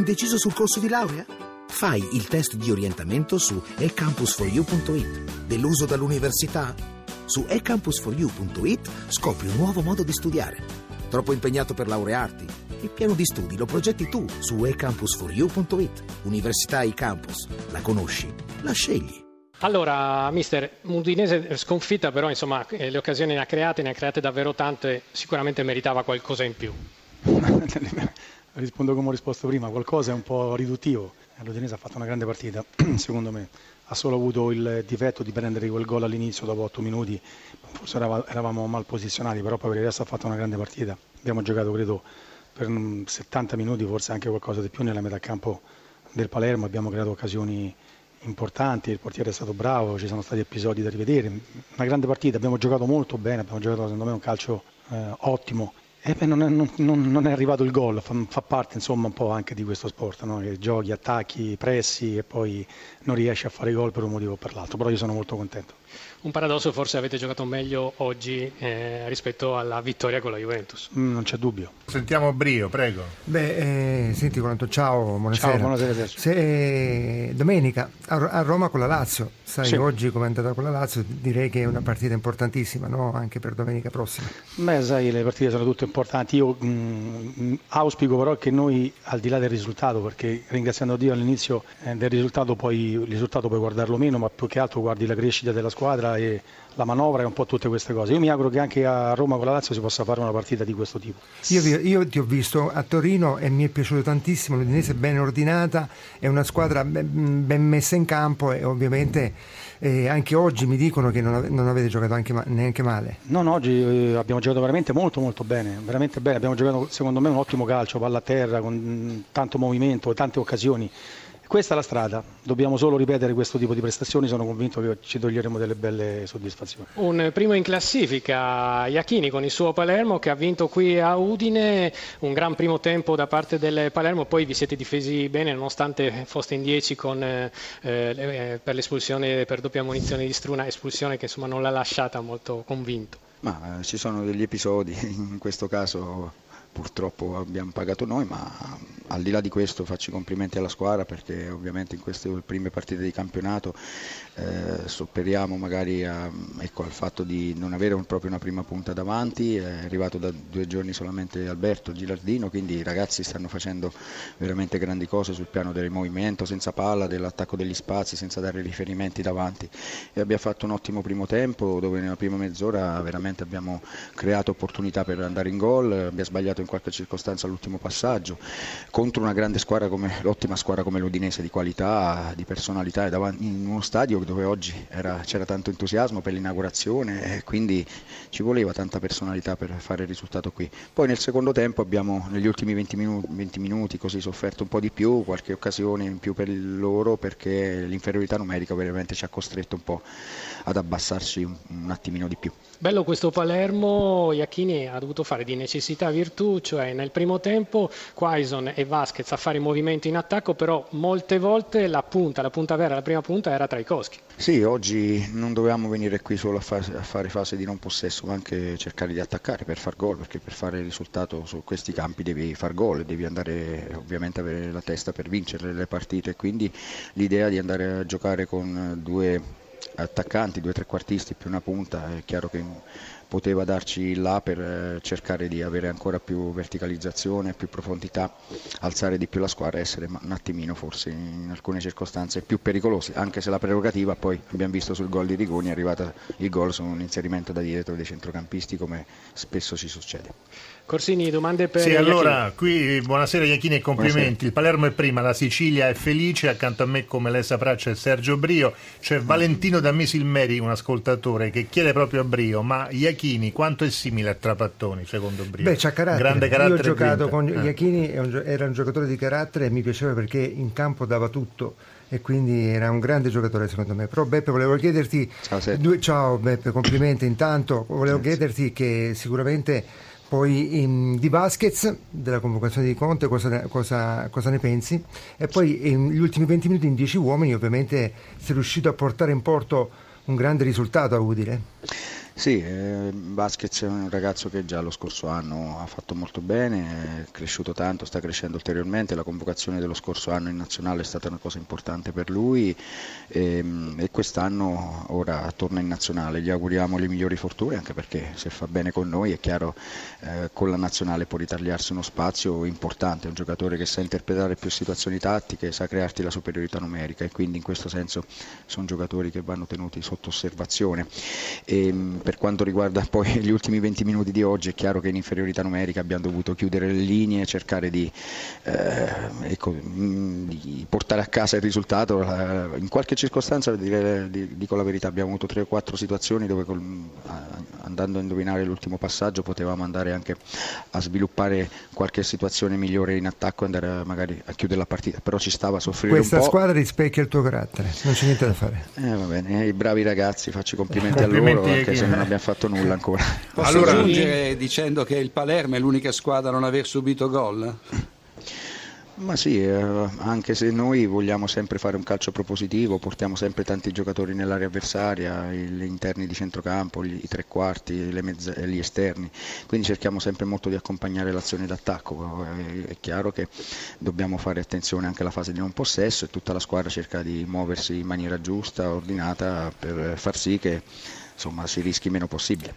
Indeciso sul corso di laurea? Fai il test di orientamento su ecampus4u.it. Deluso dall'università? Su ecampus4u.it scopri un nuovo modo di studiare. Troppo impegnato per laurearti? Il piano di studi lo progetti tu su ecampus4u.it. Università eCampus. La conosci? La scegli. Allora, mister, Udinese sconfitta, però insomma eh, le occasioni ne ha create, ne ha create davvero tante, sicuramente meritava qualcosa in più. Rispondo come ho risposto prima, qualcosa è un po' riduttivo. L'Udinese ha fatto una grande partita, secondo me. Ha solo avuto il difetto di prendere quel gol all'inizio dopo 8 minuti, forse eravamo mal posizionati, però poi per il resto ha fatto una grande partita. Abbiamo giocato, credo, per 70 minuti, forse anche qualcosa di più nella metà campo del Palermo, abbiamo creato occasioni importanti, il portiere è stato bravo, ci sono stati episodi da rivedere, una grande partita, abbiamo giocato molto bene, abbiamo giocato secondo me un calcio eh, ottimo. E beh, non, è, non, non, è, arrivato il gol, fa, fa, parte insomma un po' anche di questo sport, no? che giochi, attacchi, pressi e poi non riesci a fare gol per un motivo o per l'altro, però io sono molto contento. Un paradosso, forse avete giocato meglio oggi eh, rispetto alla vittoria con la Juventus. Mm, non c'è dubbio. Sentiamo Brio, prego. Beh, eh, senti Colanto, ciao, buonasera. Ciao, buonasera. Se, eh, domenica a, a, Roma con la Lazio, sai sì. oggi come è andata con la Lazio, direi che è una partita importantissima, no? anche per domenica prossima. Beh, sai, le partite sono tutte importanti. Io mh, mm, auspico però che noi, al di là del risultato, perché ringraziando Dio all'inizio eh, del risultato, poi il risultato puoi guardarlo meno, ma più che altro guardi la crescita della squadra e la manovra e un po' tutte queste cose. Io mi auguro che anche a Roma con la Lazio si possa fare una partita di questo tipo. Io, io ti ho visto a Torino e mi è piaciuto tantissimo, l'Udinese è ben ordinata, è una squadra ben, ben messa in campo e ovviamente eh, anche oggi mi dicono che non, non avete giocato ma, neanche male. No, no, oggi eh, abbiamo giocato veramente molto molto bene, veramente bene, abbiamo giocato secondo me un ottimo calcio, palla a terra, con tanto movimento, tante occasioni. Questa è la strada, dobbiamo solo ripetere questo tipo di prestazioni, sono convinto che ci toglieremo delle belle soddisfazioni. Un primo in classifica, Iachini con il suo Palermo che ha vinto qui a Udine, un gran primo tempo da parte del Palermo, poi vi siete difesi bene nonostante foste in 10 con, eh, eh, per l'espulsione per doppia munizione di Struna, espulsione che insomma non l'ha lasciata molto convinto. Ma eh, ci sono degli episodi, in questo caso purtroppo abbiamo pagato noi, ma al di là di questo faccio i complimenti alla squadra perché ovviamente in queste prime partite di campionato eh, sopperiamo magari a, ecco, al fatto di non avere un, proprio una prima punta davanti, è arrivato da due giorni solamente Alberto Gilardino, quindi i ragazzi stanno facendo veramente grandi cose sul piano del movimento, senza palla, dell'attacco degli spazi, senza dare riferimenti davanti. E abbiamo fatto un ottimo primo tempo dove nella prima mezz'ora veramente abbiamo creato opportunità per andare in gol, abbiamo sbagliato in qualche circostanza all'ultimo passaggio, contro una grande squadra come l'ottima squadra come l'Udinese di qualità, di personalità in uno stadio dove oggi era, c'era tanto entusiasmo per l'inaugurazione e quindi ci voleva tanta personalità per fare il risultato qui. Poi nel secondo tempo abbiamo negli ultimi 20 minuti, 20 minuti così sofferto un po' di più, qualche occasione in più per loro perché l'inferiorità numerica veramente ci ha costretto un po' ad abbassarci un, un attimino di più. Bello questo Palermo, Iacchini ha dovuto fare di necessità virtù, cioè nel primo tempo Quaison e Vasquez a fare movimenti in attacco, però molte volte la punta, la punta vera, la prima punta era Traikowski. Sì, oggi non dovevamo venire qui solo a, fase, a, fare fase di non possesso, ma anche cercare di attaccare per far gol, perché per fare il risultato su questi campi devi far gol, devi andare ovviamente avere la testa per vincere le partite, quindi l'idea di andare a giocare con due attaccanti, due trequartisti più una punta, è chiaro che poteva darci là per eh, cercare di avere ancora più verticalizzazione, più profondità, alzare di più la squadra e essere un attimino forse in alcune circostanze più pericolosi, anche se la prerogativa poi abbiamo visto sul gol di Rigoni è arrivata il gol su un inserimento da dietro dei centrocampisti come spesso ci succede. Corsini, domande per Sì, allora, qui buonasera Iachini e complimenti. Buonasera. Il Palermo è prima, la Sicilia è felice, accanto a me come lei saprà c'è Sergio Brio, c'è Valentino da Misilmeri, un ascoltatore che chiede proprio a Brio, ma Iachini quanto è simile a Trapattoni secondo Brio? Beh, c'ha carattere. Grande carattere Io ho giocato con eh. Iachini, era un giocatore di carattere e mi piaceva perché in campo dava tutto e quindi era un grande giocatore secondo me. Però Beppe volevo chiederti, ciao, due, ciao Beppe, complimenti intanto, volevo Grazie. chiederti che sicuramente poi in, di Vasquez, della convocazione di Conte, cosa, cosa, cosa ne pensi? E poi negli ultimi 20 minuti in 10 uomini ovviamente sei riuscito a portare in porto un grande risultato a Udine. Sì, eh, Vasquez è un ragazzo che già lo scorso anno ha fatto molto bene, è cresciuto tanto, sta crescendo ulteriormente, la convocazione dello scorso anno in nazionale è stata una cosa importante per lui e, ehm, e quest'anno ora torna in nazionale, gli auguriamo le migliori fortune anche perché se fa bene con noi è chiaro eh, con la nazionale può ritagliarsi uno spazio importante, è un giocatore che sa interpretare più situazioni tattiche, sa crearti la superiorità numerica e quindi in questo senso sono giocatori che vanno tenuti sotto osservazione. E, ehm, per quanto riguarda poi gli ultimi 20 minuti di oggi è chiaro che in inferiorità numerica abbiamo dovuto chiudere le linee, cercare di, eh, ecco, di portare a casa il risultato. Eh, in qualche circostanza, dico la verità, abbiamo avuto 3 o 4 situazioni dove andando a indovinare l'ultimo passaggio potevamo andare anche a sviluppare qualche situazione migliore in attacco e andare magari a chiudere la partita, però ci stava a soffrire Questa un po'. squadra rispecchia il tuo carattere, non c'è niente da fare. Eh, va bene, i bravi ragazzi, faccio complimenti, complimenti a loro anche se non abbiamo fatto nulla ancora. Posso allora, aggiungere dicendo che il Palermo è l'unica squadra a non aver subito gol? Ma sì, eh, anche se noi vogliamo sempre fare un calcio propositivo, portiamo sempre tanti giocatori nell'area avversaria, gli interni di centrocampo, gli, i tre quarti, mezze, gli esterni, quindi cerchiamo sempre molto di accompagnare l'azione d'attacco. È, è chiaro che dobbiamo fare attenzione anche alla fase di non possesso e tutta la squadra cerca di muoversi in maniera giusta, ordinata, per far sì che insomma, si rischi meno possibile.